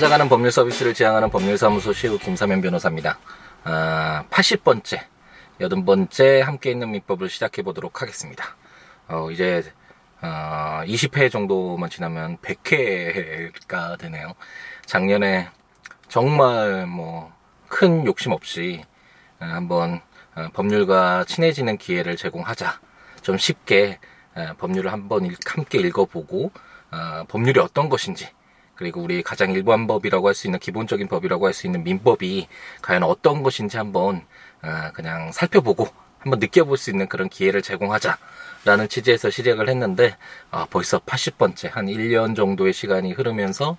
찾아가는 법률 서비스를 지향하는 법률사무소 시우 김사면 변호사입니다. 아, 80번째, 80번째 함께 있는 민법을 시작해 보도록 하겠습니다. 어, 이제 어, 20회 정도만 지나면 100회가 되네요. 작년에 정말 뭐 큰 욕심 없이 어, 한번 어, 법률과 친해지는 기회를 제공하자. 좀 쉽게 어, 법률을 한번 함께 읽어보고 어, 법률이 어떤 것인지 그리고 우리 가장 일반법이라고 할 수 있는 기본적인 법이라고 할 수 있는 민법이 과연 어떤 것인지 한번 어, 그냥 살펴보고 한번 느껴볼 수 있는 그런 기회를 제공하자라는 취지에서 시작을 했는데 어, 벌써 80번째 한 1년 정도의 시간이 흐르면서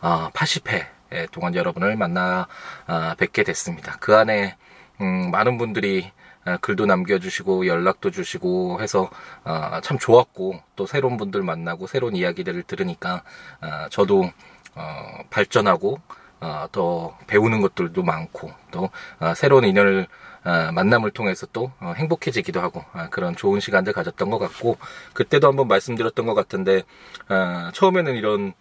어, 80회 동안 여러분을 만나 어, 뵙게 됐습니다. 그 안에 음, 많은 분들이 어, 글도 남겨주시고 연락도 주시고 해서 어, 참 좋았고 또 새로운 분들 만나고 새로운 이야기들을 들으니까 어, 저도 발전하고 더 배우는 것들도 많고 또 새로운 인연을 만남을 통해서 또 행복해지기도 하고 그런 좋은 시간들 가졌던 것 같고 그때도 한번 말씀드렸던 것 같은데 처음에는 이런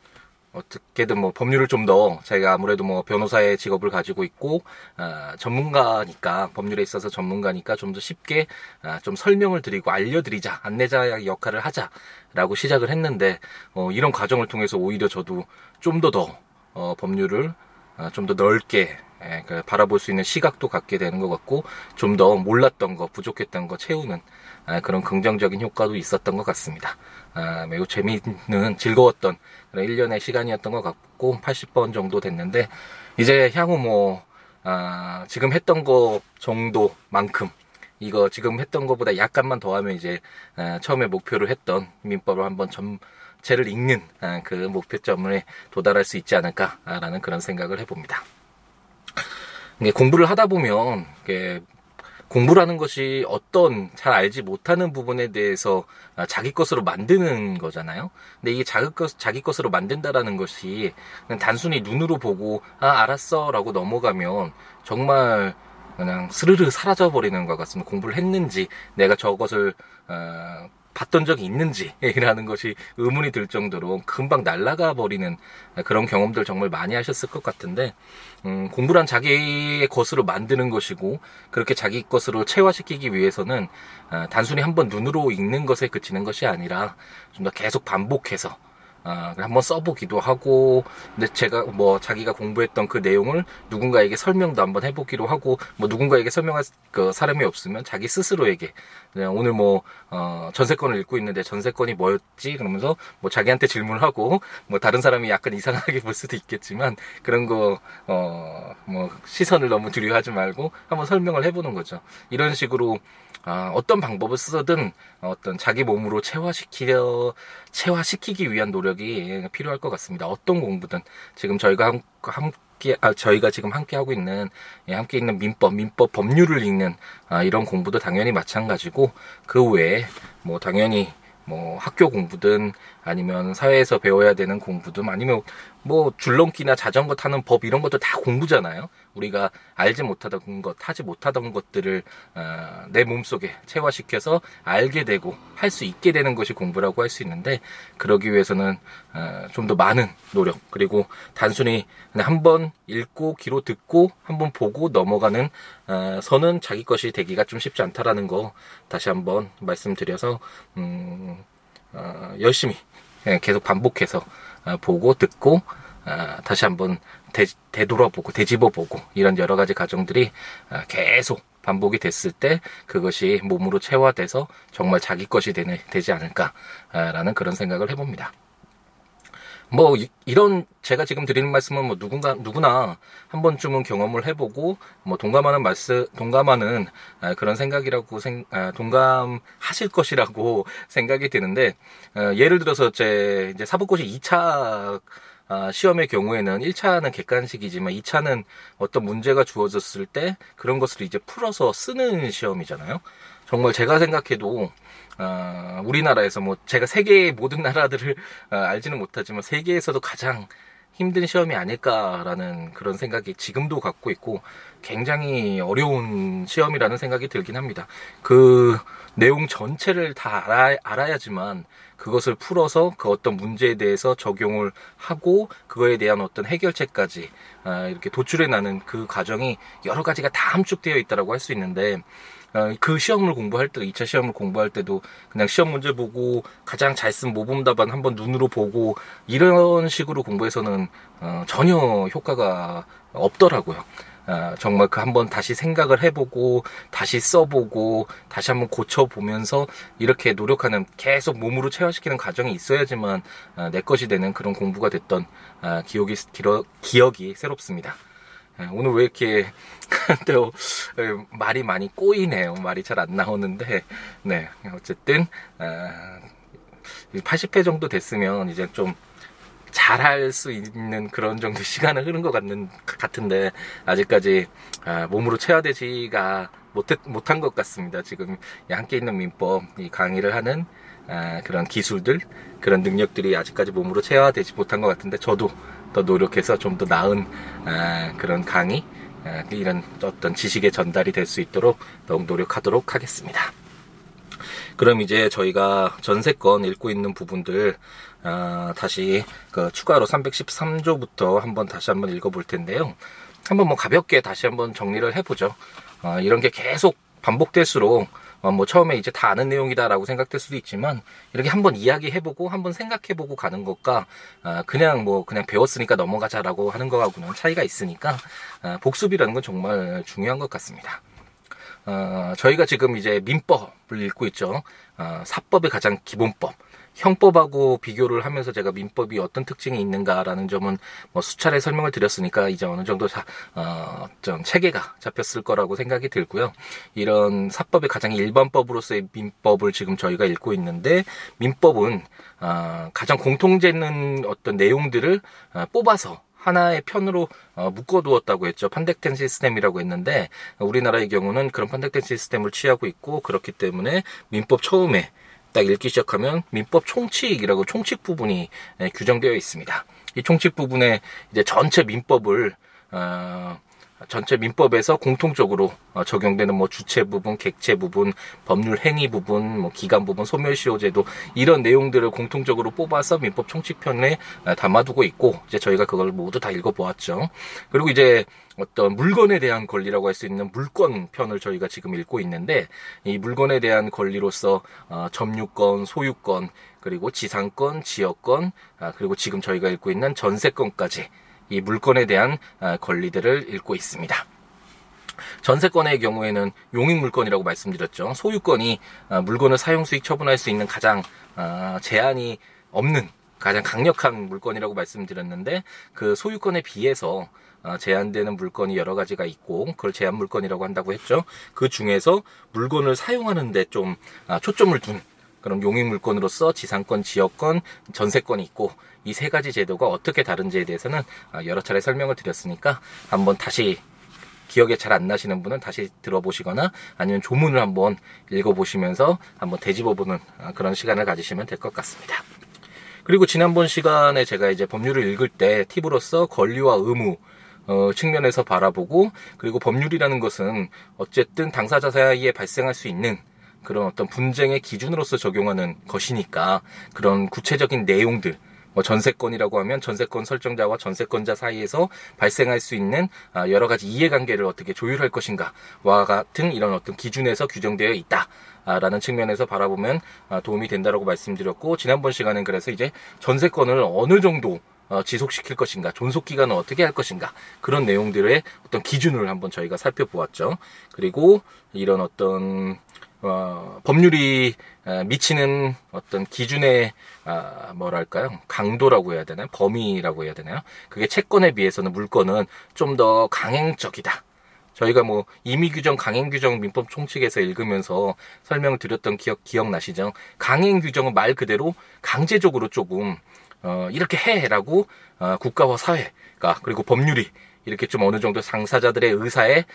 어떻게든 뭐 법률을 좀더 제가 아무래도 뭐 변호사의 직업을 가지고 있고 어, 전문가니까 법률에 있어서 전문가니까 좀 더 쉽게 어, 좀 설명을 드리고 알려드리자 안내자 역할을 하자라고 시작을 했는데 어, 이런 과정을 통해서 오히려 저도 좀 더더 더, 어, 법률을 어, 좀 더 넓게 예, 그 바라볼 수 있는 시각도 갖게 되는 것 같고 좀 더 몰랐던 거 부족했던 거 채우는 아, 그런 긍정적인 효과도 있었던 것 같습니다. 아, 매우 재미있는 즐거웠던 그런 1년의 시간이었던 것 같고 80번 정도 됐는데 이제 향후 뭐 아, 지금 했던 거 정도만큼 이거 지금 했던 것보다 약간만 더 하면 이제 아, 처음에 목표를 했던 민법을 한번 전체를 읽는 아, 그 목표점에 도달할 수 있지 않을까라는 그런 생각을 해봅니다. 공부를 하다 보면 공부라는 것이 어떤 잘 알지 못하는 부분에 대해서 자기 것으로 만드는 거잖아요. 근데 이게 자기, 것, 자기 것으로 만든다라는 것이 단순히 눈으로 보고 아 알았어 라고 넘어가면 정말 그냥 스르르 사라져 버리는 것 같습니다. 공부를 했는지 내가 저것을 어, 봤던 적이 있는지라는 것이 의문이 들 정도로 금방 날아가 버리는 그런 경험들 정말 많이 하셨을 것 같은데 음, 공부란 자기의 것으로 만드는 것이고 그렇게 자기 것으로 체화시키기 위해서는 어, 단순히 한번 눈으로 읽는 것에 그치는 것이 아니라 좀 더 계속 반복해서 아, 한번 써보기도 하고, 근데 제가 뭐 자기가 공부했던 그 내용을 누군가에게 설명도 한번 해보기로 하고, 뭐 누군가에게 설명할 그 사람이 없으면 자기 스스로에게 그냥 오늘 뭐 어, 전세권을 읽고 있는데 전세권이 뭐였지? 그러면서 뭐 자기한테 질문을 하고, 뭐 다른 사람이 약간 이상하게 볼 수도 있겠지만 그런 거 어, 뭐 시선을 너무 두려워하지 말고 한번 설명을 해보는 거죠. 이런 식으로 아, 어떤 방법을 쓰든 어떤 자기 몸으로 체화시키려 체화시키기 위한 노력 이 필요할 것 같습니다. 어떤 공부든 지금 저희가 함, 함께 아, 저희가 지금 함께 하고 있는 예, 함께 있는 민법 민법 법률을 읽는 아, 이런 공부도 당연히 마찬가지고 그 외에 뭐 당연히 뭐 학교 공부든 아니면 사회에서 배워야 되는 공부든 아니면 뭐 줄넘기나 자전거 타는 법 이런 것도 다 공부잖아요. 우리가 알지 못하던 것, 하지 못하던 것들을 어, 내 몸속에 체화시켜서 알게 되고 할 수 있게 되는 것이 공부라고 할 수 있는데 그러기 위해서는 어, 좀더 많은 노력 그리고 단순히 한 번 읽고 귀로 듣고 한 번 보고 넘어가는 어, 선은 자기 것이 되기가 좀 쉽지 않다라는 거 다시 한번 말씀드려서 음, 어, 열심히 계속 반복해서 어, 보고 듣고 어, 다시 한번 되, 되돌아보고 되짚어보고 이런 여러 가지 과정들이 어, 계속 반복이 됐을 때 그것이 몸으로 체화돼서 정말 자기 것이 되지 않을까라는 그런 생각을 해봅니다. 뭐 이, 런 제가 지금 드리는 말씀은 뭐 누군가 누구나 한 번쯤은 경험을 해보고 뭐 동감하는 말씀 동감하는 아, 그런 생각이라고 생 아, 동감하실 것이라고 생각이 드는데 어, 예를 들어서 제 이제 사법고시 2차 아, 시험의 경우에는 1차는 객관식이지만 2차는 어떤 문제가 주어졌을 때 그런 것을 이제 풀어서 쓰는 시험이잖아요. 정말 제가 생각해도 어, 우리나라에서 뭐 제가 세계의 모든 나라들을 어, 알지는 못하지만 세계에서도 가장 힘든 시험이 아닐까라는 그런 생각이 지금도 갖고 있고 굉장히 어려운 시험이라는 생각이 들긴 합니다. 그 내용 전체를 다 알아, 알아야지만 그것을 풀어서 그 어떤 문제에 대해서 적용을 하고 그거에 대한 어떤 해결책까지 아, 이렇게 도출해 나는 그 과정이 여러 가지가 다 함축되어 있다라고 할 수 있는데 어, 그 시험을 공부할 때, 2차 시험을 공부할 때도 그냥 시험 문제 보고 가장 잘 쓴 모범 답안 한번 눈으로 보고 이런 식으로 공부해서는 어, 전혀 효과가 없더라고요. 아, 정말 그 한번 다시 생각을 해보고 다시 써보고 다시 한번 고쳐보면서 이렇게 노력하는 계속 몸으로 체화시키는 과정이 있어야지만 아, 내 것이 되는 그런 공부가 됐던 아, 기억이 기억이 새롭습니다. 예, 오늘 왜 이렇게 또 말이 많이 꼬이네요. 말이 잘 안 나오는데 네 어쨌든 80회 정도 됐으면 이제 좀 잘할 수 있는 그런 정도 시간을 흐른 것 같는 같은데 아직까지 몸으로 체화되지가 못했, 못한 것 같습니다. 지금 함께 있는 민법 이 강의를 하는 그런 기술들 그런 능력들이 아직까지 몸으로 체화되지 못한 것 같은데 저도 더 노력해서 좀 더 나은 아, 그런 강의 아, 이런 어떤 지식의 전달이 될 수 있도록 더욱 노력하도록 하겠습니다. 그럼 이제 저희가 전세권 읽고 있는 부분들 아, 다시 그 추가로 313조부터 한번 다시 한번 읽어볼 텐데요. 한번 뭐 가볍게 다시 한번 정리를 해보죠. 아, 이런 게 계속 반복될수록 어, 뭐 처음에 이제 다 아는 내용이다라고 생각될 수도 있지만 이렇게 한번 이야기해보고 한번 생각해보고 가는 것과 어, 그냥 뭐 그냥 배웠으니까 넘어가자라고 하는 거하고는 차이가 있으니까 어, 복습이라는 건 정말 중요한 것 같습니다. 어, 저희가 지금 이제 민법을 읽고 있죠. 어, 사법의 가장 기본법. 형법하고 비교를 하면서 제가 민법이 어떤 특징이 있는가라는 점은 뭐 수차례 설명을 드렸으니까 이제 어느 정도 자, 어, 좀 체계가 잡혔을 거라고 생각이 들고요. 이런 사법의 가장 일반법으로서의 민법을 지금 저희가 읽고 있는데 민법은 어, 가장 공통되는 어떤 내용들을 어, 뽑아서 하나의 편으로 어, 묶어두었다고 했죠. 판덱텐 시스템이라고 했는데 우리나라의 경우는 그런 판덱텐 시스템을 취하고 있고 그렇기 때문에 민법 처음에 딱 읽기 시작하면 민법 총칙이라고 총칙 부분이 예, 규정되어 있습니다. 이 총칙 부분에 이제 전체 민법을 어, 전체 민법에서 공통적으로 어, 적용되는 뭐 주체 부분, 객체 부분, 법률 행위 부분, 뭐 기간 부분, 소멸시효제도 이런 내용들을 공통적으로 뽑아서 민법 총칙편에 어, 담아두고 있고 이제 저희가 그걸 모두 다 읽어보았죠. 그리고 이제 어떤 물건에 대한 권리라고 할 수 있는 물권 편을 저희가 지금 읽고 있는데 이 물건에 대한 권리로서 어, 점유권, 소유권, 그리고 지상권, 지역권, 아, 그리고 지금 저희가 읽고 있는 전세권까지 이 물건에 대한 아, 권리들을 읽고 있습니다. 전세권의 경우에는 용익 물건이라고 말씀드렸죠. 소유권이 아, 물건을 사용 수익 처분할 수 있는 가장 아, 제한이 없는 가장 강력한 물건이라고 말씀드렸는데 그 소유권에 비해서 제한되는 물건이 여러 가지가 있고 그걸 제한 물건이라고 한다고 했죠. 그 중에서 물건을 사용하는데 좀 초점을 둔 그럼 용익 물건으로서 지상권, 지역권, 전세권이 있고 이 세 가지 제도가 어떻게 다른지에 대해서는 아, 여러 차례 설명을 드렸으니까 한번 다시 기억에 잘 안 나시는 분은 다시 들어보시거나 아니면 조문을 한번 읽어보시면서 한번 되짚어보는 아, 그런 시간을 가지시면 될 것 같습니다. 그리고 지난번 시간에 제가 이제 법률을 읽을 때 팁으로서 권리와 의무 어, 측면에서 바라보고 그리고 법률이라는 것은 어쨌든 당사자 사이에 발생할 수 있는 그런 어떤 분쟁의 기준으로서 적용하는 것이니까 그런 구체적인 내용들 뭐 전세권이라고 하면 전세권 설정자와 전세권자 사이에서 발생할 수 있는 아, 여러 가지 이해관계를 어떻게 조율할 것인가와 같은 이런 어떤 기준에서 규정되어 있다 라는 측면에서 바라보면 아, 도움이 된다라고 말씀드렸고 지난번 시간은 그래서 이제 전세권을 어느 정도 어, 지속시킬 것인가, 존속 기간은 어떻게 할 것인가 그런 내용들의 어떤 기준을 한번 저희가 살펴보았죠. 그리고 이런 어떤 어, 법률이 미치는 어떤 기준의 아, 뭐랄까요? 강도라고 해야 되나요? 범위라고 해야 되나요? 그게 채권에 비해서는 물건은 좀 더 강행적이다. 저희가 뭐 임의 규정 강행 규정 민법 총칙에서 읽으면서 설명을 드렸던 기억 기억나시죠? 강행 규정은 말 그대로 강제적으로 조금 어, 이렇게 해라고 어, 국가와 사회가 그리고 법률이 이렇게 좀 어느 정도 상사자들의 의사에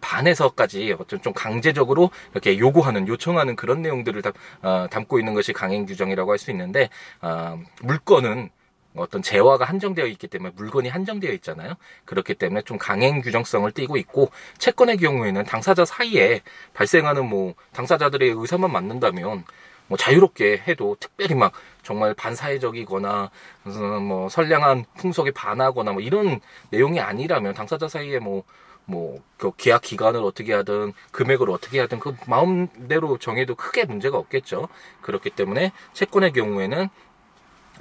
반해서까지 어떤 좀 강제적으로 이렇게 요구하는 요청하는 그런 내용들을 담, 어, 담고 있는 것이 강행 규정이라고 할 수 있는데 어, 물건은 어떤 재화가 한정되어 있기 때문에 물건이 한정되어 있잖아요. 그렇기 때문에 좀 강행 규정성을 띠고 있고 채권의 경우에는 당사자 사이에 발생하는 뭐 당사자들의 의사만 맞는다면 뭐 자유롭게 해도 특별히 막 정말 반사회적이거나 뭐 선량한 풍속에 반하거나 뭐 이런 내용이 아니라면 당사자 사이에 뭐 뭐그 계약 기간을 어떻게 하든 금액을 어떻게 하든 그 마음대로 정해도 크게 문제가 없겠죠. 그렇기 때문에 채권의 경우에는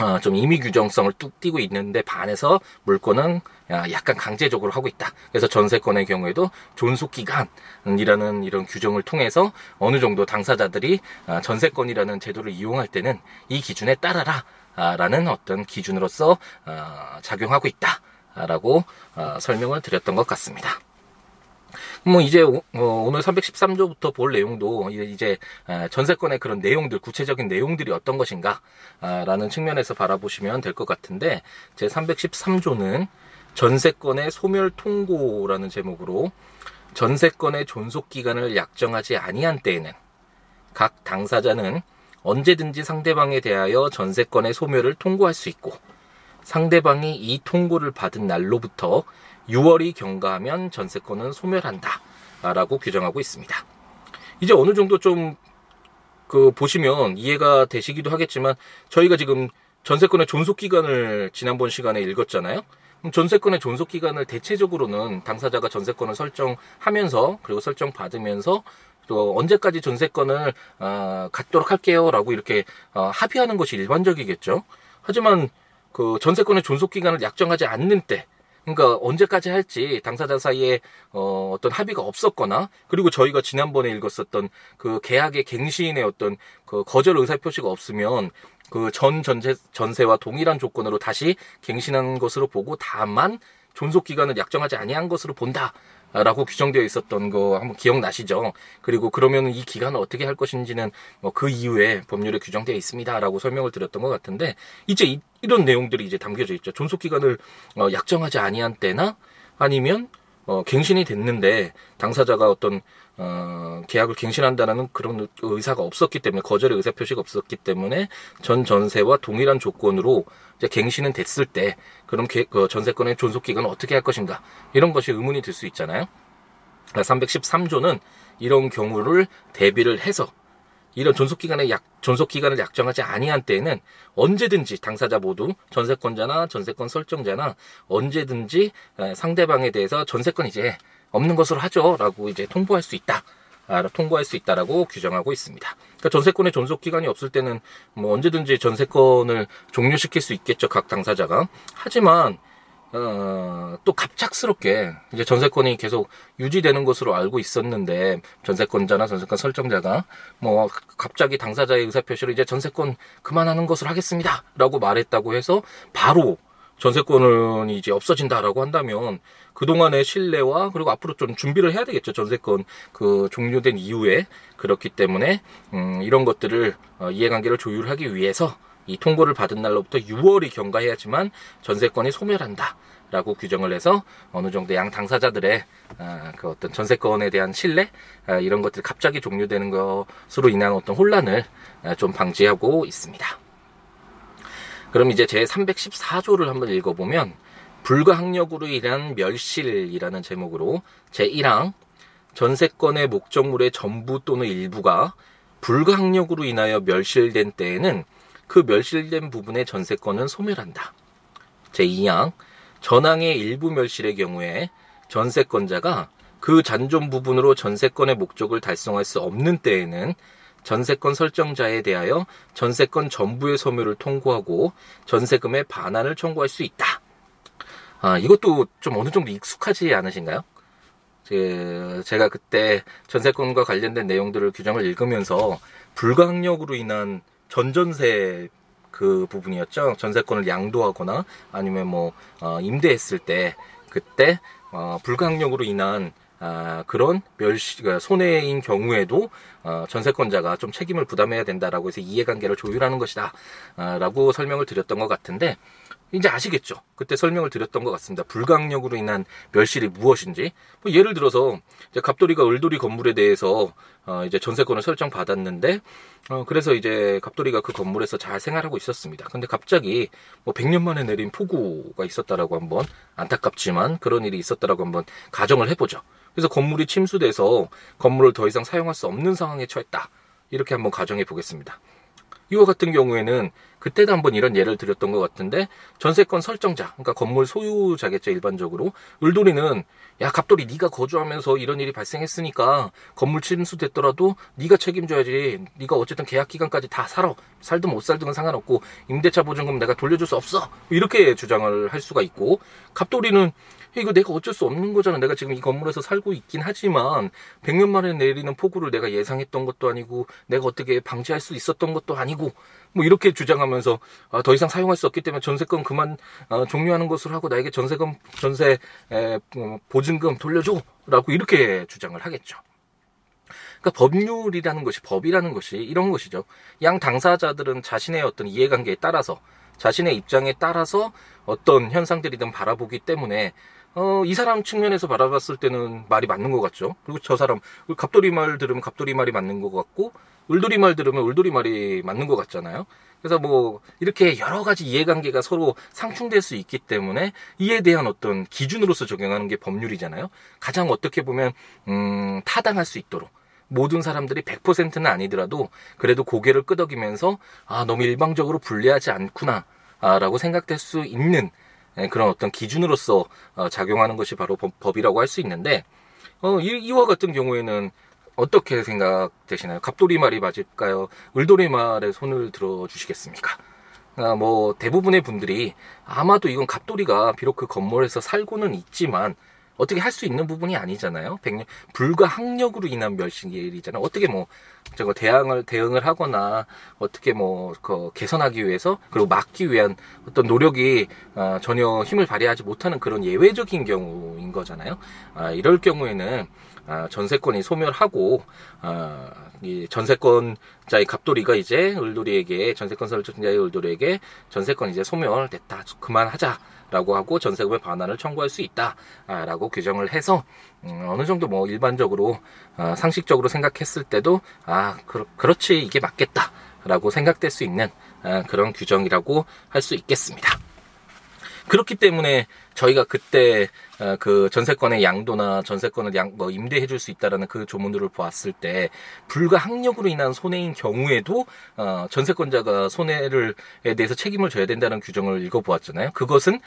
어, 좀 임의 규정성을 뚝 띄고 있는데 반해서 물건은 약간 강제적으로 하고 있다. 그래서 전세권의 경우에도 존속 기간이라는 이런 규정을 통해서 어느 정도 당사자들이 아, 전세권이라는 제도를 이용할 때는 이 기준에 따라라. 라는 어떤 기준으로서 어, 작용하고 있다 라고 어, 설명을 드렸던 것 같습니다. 뭐 이제 어, 오늘 313조부터 볼 내용도 이제 전세권의 그런 내용들 구체적인 내용들이 어떤 것인가라는 측면에서 바라보시면 될 것 같은데 제 313조는 전세권의 소멸 통고라는 제목으로 전세권의 존속 기간을 약정하지 아니한 때에는 각 당사자는 언제든지 상대방에 대하여 전세권의 소멸을 통고할 수 있고 상대방이 이 통고를 받은 날로부터 6월이 경과하면 전세권은 소멸한다. 라고 규정하고 있습니다. 이제 어느 정도 좀, 그, 보시면 이해가 되시기도 하겠지만, 저희가 지금 전세권의 존속기간을 지난번 시간에 읽었잖아요? 전세권의 존속기간을 대체적으로는 당사자가 전세권을 설정하면서, 그리고 설정받으면서, 또 언제까지 전세권을, 어, 갖도록 할게요. 라고 이렇게, 어, 합의하는 것이 일반적이겠죠? 하지만, 그 전세권의 존속 기간을 약정하지 않는 때, 그러니까 언제까지 할지 당사자 사이에 어, 어떤 합의가 없었거나 그리고 저희가 지난번에 읽었었던 그 계약의 갱신의 어떤 그 거절 의사 표시가 없으면 그 전 전세 전세와 동일한 조건으로 다시 갱신한 것으로 보고 다만 존속 기간을 약정하지 아니한 것으로 본다. 라고 규정되어 있었던 거 한번 기억나시죠? 그리고 그러면 이 기간을 어떻게 할 것인지는 뭐 그 이후에 법률에 규정되어 있습니다라고 설명을 드렸던 것 같은데 이제 이, 런 내용들이 이제 담겨져 있죠. 존속 기간을 어, 약정하지 아니한 때나 아니면 어, 갱신이 됐는데 당사자가 어떤 어, 계약을 갱신한다는 그런 의사가 없었기 때문에 거절의 의사 표시가 없었기 때문에 전 전세와 동일한 조건으로 이제 갱신은 됐을 때 그럼 개, 그 전세권의 존속 기간은 어떻게 할 것인가 이런 것이 의문이 들 수 있잖아요. 313조는 이런 경우를 대비를 해서 이런 존속 기간의 약 존속 기간을 약정하지 아니한 때에는 언제든지 당사자 모두 전세권자나 전세권 설정자나 언제든지 상대방에 대해서 전세권 이제 없는 것으로 하죠라고 이제 통보할 수 있다. 아, 통보할 수 있다라고 규정하고 있습니다. 그러니까 전세권의 존속 기간이 없을 때는 뭐 언제든지 전세권을 종료시킬 수 있겠죠 각 당사자가. 하지만 어, 또 갑작스럽게 이제 전세권이 계속 유지되는 것으로 알고 있었는데 전세권자나 전세권 설정자가 뭐 갑자기 당사자의 의사 표시를 이제 전세권 그만하는 것으로 하겠습니다라고 말했다고 해서 바로 전세권은 이제 없어진다라고 한다면 그동안의 신뢰와 그리고 앞으로 좀 준비를 해야 되겠죠. 전세권 그 종료된 이후에 그렇기 때문에 음, 이런 것들을 어, 이해관계를 조율하기 위해서 이 통보를 받은 날로부터 6월이 경과해야지만 전세권이 소멸한다. 라고 규정을 해서 어느 정도 양 당사자들의 아, 그 어떤 전세권에 대한 신뢰 아, 이런 것들이 갑자기 종료되는 것으로 인한 어떤 혼란을 아, 좀 방지하고 있습니다. 그럼 이제 제 314조를 한번 읽어보면 불가항력으로 인한 멸실이라는 제목으로 제 1항 전세권의 목적물의 전부 또는 일부가 불가항력으로 인하여 멸실된 때에는 그 멸실된 부분의 전세권은 소멸한다. 제2항 전항의 일부 멸실의 경우에 전세권자가 그 잔존 부분으로 전세권의 목적을 달성할 수 없는 때에는 전세권 설정자에 대하여 전세권 전부의 소멸을 통고하고 전세금의 반환을 청구할 수 있다. 아, 이것도 좀 어느 정도 익숙하지 않으신가요? 그, 제가 그때 전세권과 관련된 내용들을 규정을 읽으면서 불가항력으로 인한 전전세 그 부분이었죠. 전세권을 양도하거나 아니면 뭐 어, 임대했을 때 그때 어, 불가항력으로 인한 아, 그런 멸시, 그러니까 손해인 경우에도 어, 전세권자가 좀 책임을 부담해야 된다라고 해서 이해관계를 조율하는 것이다 아, 라고 설명을 드렸던 것 같은데 이제 아시겠죠? 그때 설명을 드렸던 것 같습니다. 불강력으로 인한 멸실이 무엇인지. 뭐 예를 들어서 이제 갑돌이가 을돌이 건물에 대해서 어 이제 전세권을 설정 받았는데 어 그래서 이제 갑돌이가 그 건물에서 잘 생활하고 있었습니다. 근데 갑자기 뭐 100년 만에 내린 폭우가 있었다라고 한번 안타깝지만 그런 일이 있었다라고 한번 가정을 해보죠. 그래서 건물이 침수돼서 건물을 더 이상 사용할 수 없는 상황에 처했다. 이렇게 한번 가정해 보겠습니다. 이와 같은 경우에는 그때도 한번 이런 예를 드렸던 것 같은데 전세권 설정자, 그러니까 건물 소유자겠죠 일반적으로 을돌이는 야 갑돌이 네가 거주하면서 이런 일이 발생했으니까 건물 침수됐더라도 네가 책임져야지. 네가 어쨌든 계약 기간까지 다 살아. 살든 못 살든 상관없고 임대차 보증금 내가 돌려줄 수 없어. 이렇게 주장을 할 수가 있고 갑돌이는 이거 내가 어쩔 수 없는 거잖아. 내가 지금 이 건물에서 살고 있긴 하지만 100년 만에 내리는 폭우를 내가 예상했던 것도 아니고 내가 어떻게 방지할 수 있었던 것도 아니고 뭐 이렇게 주장하면서 아, 더 이상 사용할 수 없기 때문에 전세금 그만 어, 종료하는 것으로 하고 나에게 전세금 전세 에, 뭐, 보증금 돌려줘라고 이렇게 주장을 하겠죠. 그러니까 법률이라는 것이 법이라는 것이 이런 것이죠. 양 당사자들은 자신의 어떤 이해관계에 따라서 자신의 입장에 따라서 어떤 현상들이든 바라보기 때문에 어, 이 사람 측면에서 바라봤을 때는 말이 맞는 것 같죠. 그리고 저 사람, 갑돌이 말 들으면 갑돌이 말이 맞는 것 같고, 울돌이 말 들으면 울돌이 말이 맞는 것 같잖아요. 그래서 뭐, 이렇게 여러 가지 이해관계가 서로 상충될 수 있기 때문에 이에 대한 어떤 기준으로서 적용하는 게 법률이잖아요. 가장 어떻게 보면, 음, 타당할 수 있도록. 모든 사람들이 100%는 아니더라도 그래도 고개를 끄덕이면서 아, 너무 일방적으로 불리하지 않구나. 아, 라고 생각될 수 있는 예, 그런 어떤 기준으로서 어, 작용하는 것이 바로 법이라고 할 수 있는데 어, 이와 같은 경우에는 어떻게 생각되시나요? 갑돌이 말이 맞을까요? 을돌이 말에 손을 들어 주시겠습니까? 아, 뭐 대부분의 분들이 아마도 이건 갑돌이가 비록 그 건물에서 살고는 있지만 어떻게 할 수 있는 부분이 아니잖아요. 백년 불가항력으로 인한 멸실이잖아요. 어떻게 뭐 저거 대응을 대응을 하거나 어떻게 뭐 그 개선하기 위해서 그리고 막기 위한 어떤 노력이 어, 전혀 힘을 발휘하지 못하는 그런 예외적인 경우인 거잖아요. 아, 이럴 경우에는 아, 전세권이 소멸하고 아, 이 전세권자의 갑돌이가 이제 을돌이에게 전세권 설정자의 을돌이에게 전세권 이제 소멸됐다 그만하자 라고 하고 전세금의 반환을 청구할 수 있다 라고 규정을 해서 음, 어느 정도 뭐 일반적으로 어, 상식적으로 생각했을 때도 아 그렇, 그렇지 이게 맞겠다 라고 생각될 수 있는 아, 그런 규정이라고 할 수 있겠습니다. 그렇기 때문에 저희가 그때 어, 그 전세권의 양도나 전세권을 양, 뭐 임대해 줄 수 있다라는 그 조문들을 보았을 때 불가 학력으로 인한 손해인 경우에도 어, 전세권자가 손해를에 대해서 책임을 져야 된다는 규정을 읽어보았잖아요. 그것은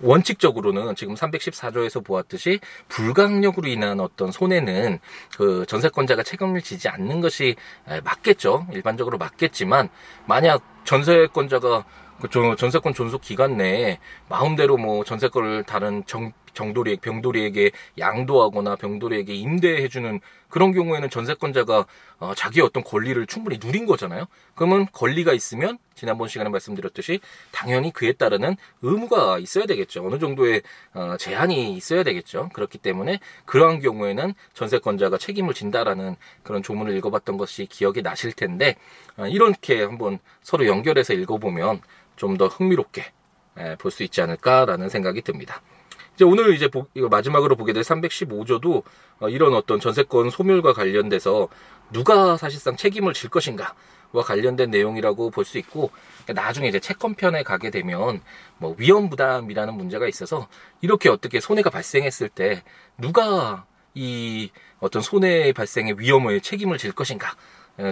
원칙적으로는 지금 314조에서 보았듯이 불가항력으로 인한 어떤 손해는 그 전세권자가 책임을 지지 않는 것이 맞겠죠. 일반적으로 맞겠지만 만약 전세권자가 그 전세권 존속 기간 내에 마음대로 뭐 전세권을 다른 정, 정돌이 병돌이에게 양도하거나 병돌이에게 임대해주는 그런 경우에는 전세권자가 어, 자기의 어떤 권리를 충분히 누린 거잖아요. 그러면 권리가 있으면 지난번 시간에 말씀드렸듯이 당연히 그에 따르는 의무가 있어야 되겠죠. 어느 정도의 어, 제한이 있어야 되겠죠. 그렇기 때문에 그러한 경우에는 전세권자가 책임을 진다라는 그런 조문을 읽어봤던 것이 기억이 나실 텐데 어, 이렇게 한번 서로 연결해서 읽어보면 좀 더 흥미롭게 볼 수 있지 않을까라는 생각이 듭니다. 이제 오늘 이제 보, 이거 마지막으로 보게 될 315조도 어, 이런 어떤 전세권 소멸과 관련돼서 누가 사실상 책임을 질 것인가 와 관련된 내용이라고 볼 수 있고 나중에 이제 채권편에 가게 되면 뭐 위험 부담이라는 문제가 있어서 이렇게 어떻게 손해가 발생했을 때 누가 이 어떤 손해 발생의 위험을 책임을 질 것인가 예,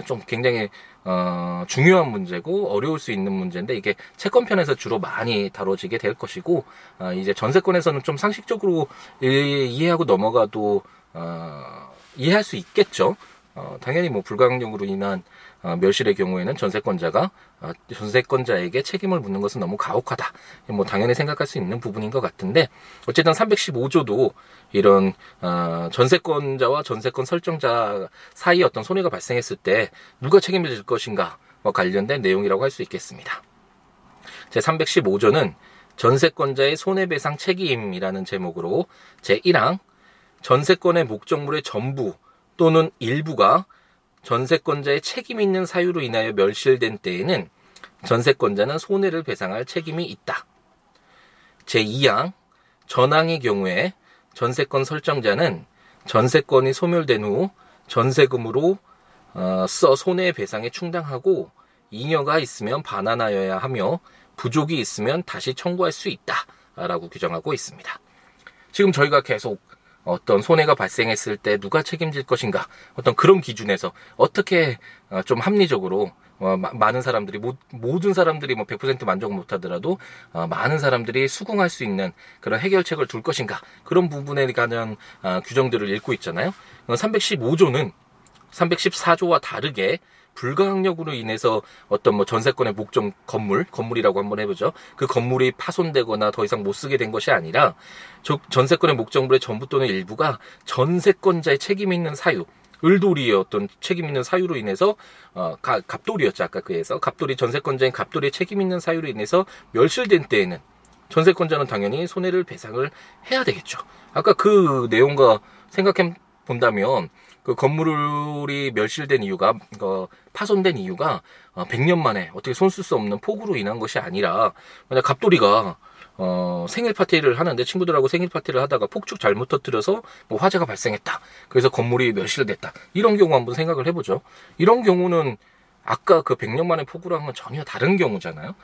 좀 굉장히 어, 중요한 문제고 어려울 수 있는 문제인데 이게 채권편에서 주로 많이 다뤄지게 될 것이고 어, 이제 전세권에서는 좀 상식적으로 이 해하고 넘어가도 어, 이해할 수 있겠죠. 어, 당연히 뭐 불가항력으로 인한 어, 멸실의 경우에는 전세권자가 어, 전세권자에게 책임을 묻는 것은 너무 가혹하다. 뭐 당연히 생각할 수 있는 부분인 것 같은데 어쨌든 315조도 이런 어, 전세권자와 전세권 설정자 사이 어떤 손해가 발생했을 때 누가 책임을 질 것인가와 관련된 내용이라고 할 수 있겠습니다. 제 315조는 전세권자의 손해배상 책임이라는 제목으로 제1항 전세권의 목적물의 전부 또는 일부가 전세권자의 책임 있는 사유로 인하여 멸실된 때에는 전세권자는 손해를 배상할 책임이 있다. 제2항 전항의 경우에 전세권 설정자는 전세권이 소멸된 후 전세금으로 어, 써 손해 배상에 충당하고 잉여가 있으면 반환하여야 하며 부족이 있으면 다시 청구할 수 있다라고 규정하고 있습니다. 지금 저희가 계속 어떤 손해가 발생했을 때 누가 책임질 것인가 어떤 그런 기준에서 어떻게 어, 좀 합리적으로 어, 마, 많은 사람들이 모, 모든 사람들이 뭐 100% 만족 못하더라도 어, 많은 사람들이 수긍할 수 있는 그런 해결책을 둘 것인가 그런 부분에 관한 어, 규정들을 읽고 있잖아요. 315조는 어, 314조와 다르게 불가항력으로 인해서 어떤 뭐 전세권의 목적 건물, 건물이라고 한번 해보죠. 그 건물이 파손되거나 더 이상 못 쓰게 된 것이 아니라 전세권의 목적물의 전부 또는 일부가 전세권자의 책임 있는 사유, 을돌이의 어떤 책임 있는 사유로 인해서 어 가, 갑돌이었죠 아까 그에서 갑돌이 전세권자인 갑돌이의 책임 있는 사유로 인해서 멸실된 때에는 전세권자는 당연히 손해를 배상을 해야 되겠죠. 아까 그 내용과 생각해 본다면 그 건물이 멸실된 이유가 어, 파손된 이유가 어, 100년 만에 어떻게 손쓸 수 없는 폭우로 인한 것이 아니라 만약 갑돌이가 어, 생일 파티를 하는데 친구들하고 생일 파티를 하다가 폭죽 잘못 터뜨려서 뭐 화재가 발생했다. 그래서 건물이 멸실됐다. 이런 경우 한번 생각을 해보죠. 이런 경우는 아까 그 100년 만에 폭우랑은 전혀 다른 경우잖아요.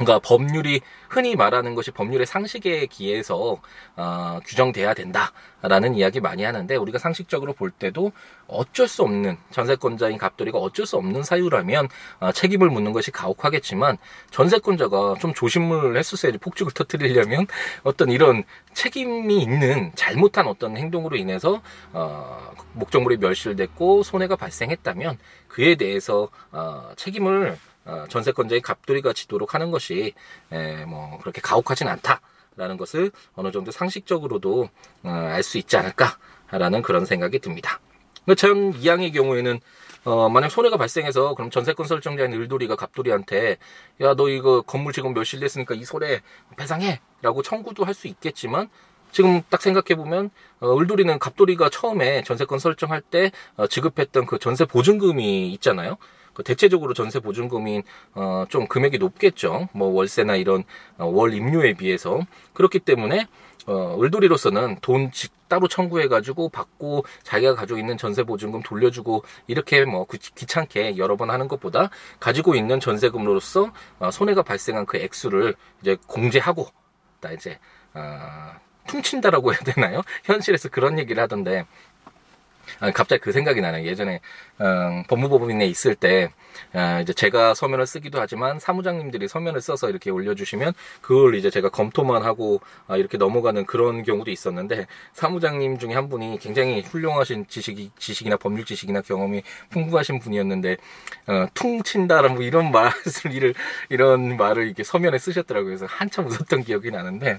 그러니까 법률이 흔히 말하는 것이 법률의 상식에 기해서 어, 규정돼야 된다라는 이야기 많이 하는데 우리가 상식적으로 볼 때도 어쩔 수 없는 전세권자인 갑돌이가 어쩔 수 없는 사유라면 어, 책임을 묻는 것이 가혹하겠지만 전세권자가 좀 조심을 했었어야지 폭죽을 터뜨리려면 어떤 이런 책임이 있는 잘못한 어떤 행동으로 인해서 어, 목적물이 멸실됐고 손해가 발생했다면 그에 대해서 어, 책임을 어, 전세권자의 갑돌이가 지도록 하는 것이 에, 뭐 그렇게 가혹하진 않다라는 것을 어느 정도 상식적으로도 어, 알수 있지 않을까라는 그런 생각이 듭니다. 전 이양의 경우에는 어, 만약 손해가 발생해서 그럼 전세권 설정자인 을돌이가 갑돌이한테 야 너 이거 건물 지금 멸실됐으니까 이 손해 배상해라고 청구도 할 수 있겠지만 지금 딱 생각해 보면 어, 을돌이는 갑돌이가 처음에 전세권 설정할 때 어, 지급했던 그 전세 보증금이 있잖아요. 그 대체적으로 전세 보증금이 어, 좀 금액이 높겠죠. 뭐 월세나 이런 어, 월 임료에 비해서 그렇기 때문에 어, 을돌이로서는 돈 따로 청구해가지고 받고 자기가 가지고 있는 전세 보증금 돌려주고 이렇게 뭐 귀찮게 여러 번 하는 것보다 가지고 있는 전세금으로서 어, 손해가 발생한 그 액수를 이제 공제하고 나 이제 어, 퉁친다라고 해야 되나요? 현실에서 그런 얘기를 하던데 아, 갑자기 그 생각이 나네요. 예전에 어, 법무법인에 있을 때 어, 이제 제가 서면을 쓰기도 하지만 사무장님들이 서면을 써서 이렇게 올려주시면 그걸 이제 제가 검토만 하고 어, 이렇게 넘어가는 그런 경우도 있었는데 사무장님 중에 한 분이 굉장히 훌륭하신 지식이 지식이나 법률 지식이나 경험이 풍부하신 분이었는데 어, 퉁친다라 뭐 이런 말을 이런 말을 이렇게 서면에 쓰셨더라고요. 그래서 한참 웃었던 기억이 나는데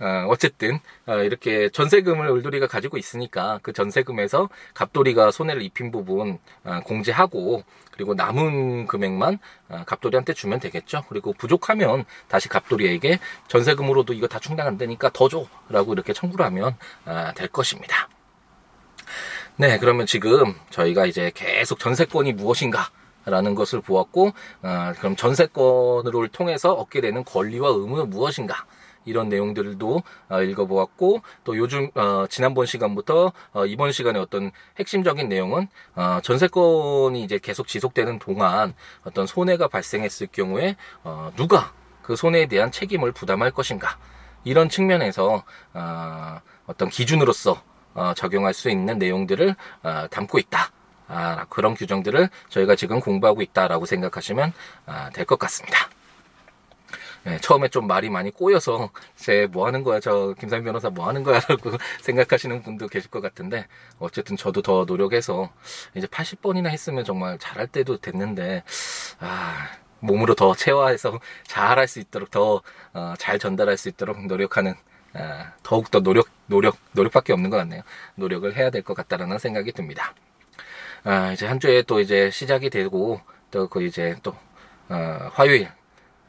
어, 어쨌든 어, 이렇게 전세금을 을돌이가 가지고 있으니까 그 전세금에서 갑돌이가 손해를 입힌 부분 어, 공제하고 그리고 남은 금액만 갑돌이한테 주면 되겠죠. 그리고 부족하면 다시 갑돌이에게 전세금으로도 이거 다 충당 안 되니까 더 줘라고 이렇게 청구를 하면 될 것입니다. 네, 그러면 지금 저희가 이제 계속 전세권이 무엇인가 라는 것을 보았고, 어, 그럼 전세권을 통해서 얻게 되는 권리와 의무는 무엇인가? 이런 내용들도 어, 읽어보았고 또 요즘 어, 지난번 시간부터 어, 이번 시간에 어떤 핵심적인 내용은 어, 전세권이 이제 계속 지속되는 동안 어떤 손해가 발생했을 경우에 어, 누가 그 손해에 대한 책임을 부담할 것인가 이런 측면에서 어, 어떤 기준으로서 어, 적용할 수 있는 내용들을 어, 담고 있다. 아, 그런 규정들을 저희가 지금 공부하고 있다라고 생각하시면 아, 될것 같습니다. 네, 처음에 좀 말이 많이 꼬여서 제 뭐 하는 거야 저 김상민 변호사 뭐 하는 거야라고 생각하시는 분도 계실 것 같은데 어쨌든 저도 더 노력해서 이제 80번이나 했으면 정말 잘할 때도 됐는데 아 몸으로 더 체화해서 잘할 수 있도록 더잘 어, 전달할 수 있도록 노력하는 아, 더욱더 노력 노력 노력밖에 없는 것 같네요. 노력을 해야 될 것 같다라는 생각이 듭니다. 아 이제 한 주에 또 이제 시작이 되고 또 그 이제 또 어, 화요일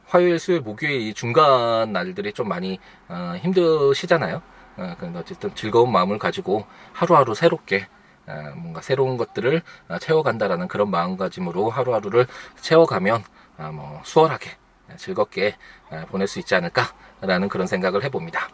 화요일, 수요일, 목요일 이 중간 날들이 좀 많이 어, 힘드시잖아요. 어, 근데 어쨌든 즐거운 마음을 가지고 하루하루 새롭게 어, 뭔가 새로운 것들을 어, 채워간다라는 그런 마음가짐으로 하루하루를 채워가면 어, 뭐 수월하게 즐겁게 어, 보낼 수 있지 않을까라는 그런 생각을 해봅니다.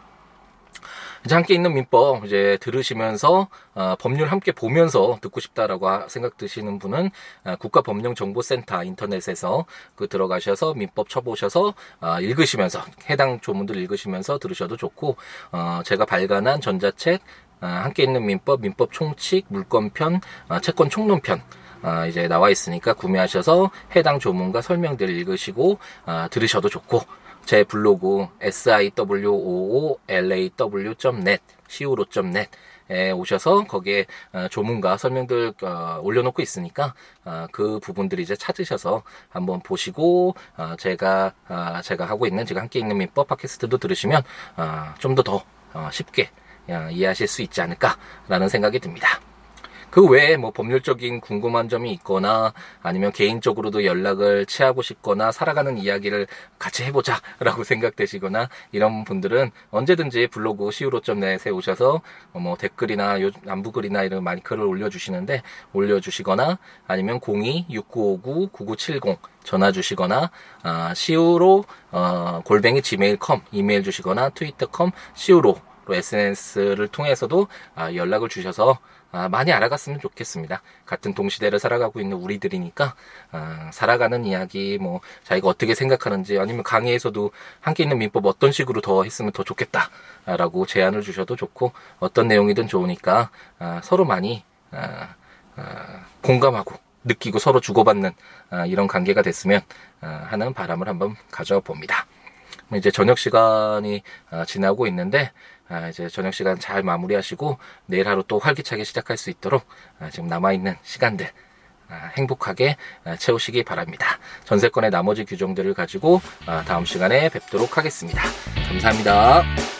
이제 함께 있는 민법 이제 들으시면서 어, 법률 함께 보면서 듣고 싶다라고 생각 드시는 분은 어, 국가법령정보센터 인터넷에서 그 들어가셔서 민법 쳐보셔서 어, 읽으시면서 해당 조문들 읽으시면서 들으셔도 좋고 어, 제가 발간한 전자책 어, 함께 있는 민법, 민법 총칙, 물권편, 어, 채권 총론편 어, 이제 나와 있으니까 구매하셔서 해당 조문과 설명들 읽으시고 어, 들으셔도 좋고 제 블로그 siwoolaw.net siwo.net 에 오셔서 거기에 어, 조문과 설명들 어, 올려놓고 있으니까 어, 그 부분들 이제 찾으셔서 한번 보시고 어, 제가 어, 제가 하고 있는 제가 함께 있는 민법 팟캐스트도 들으시면 어, 좀더더 어, 쉽게 어, 이해하실 수 있지 않을까라는 생각이 듭니다. 그 외에 뭐 법률적인 궁금한 점이 있거나 아니면 개인적으로도 연락을 취하고 싶거나 살아가는 이야기를 같이 해보자 라고 생각되시거나 이런 분들은 언제든지 블로그 siwo.net에 오셔서 뭐 댓글이나 요 남부글이나 이런 많이 글을 올려주시는데 올려주시거나 아니면 02-6959-9970 전화 주시거나 아, siwo 어, 골뱅이 gmail.com 이메일 주시거나 트위터.com siwo SNS를 통해서도 아, 연락을 주셔서 아, 많이 알아갔으면 좋겠습니다. 같은 동시대를 살아가고 있는 우리들이니까 아, 살아가는 이야기, 뭐 자기가 어떻게 생각하는지 아니면 강의에서도 함께 있는 민법 어떤 식으로 더 했으면 더 좋겠다라고 제안을 주셔도 좋고 어떤 내용이든 좋으니까 아, 서로 많이 아, 아, 공감하고 느끼고 서로 주고받는 아, 이런 관계가 됐으면 아, 하는 바람을 한번 가져와 봅니다. 이제 저녁 시간이 아, 지나고 있는데 아, 이제 저녁 시간 잘 마무리하시고 내일 하루 또 활기차게 시작할 수 있도록 아, 지금 남아있는 시간들 아, 행복하게 아, 채우시기 바랍니다. 전세권의 나머지 규정들을 가지고 아, 다음 시간에 뵙도록 하겠습니다. 감사합니다.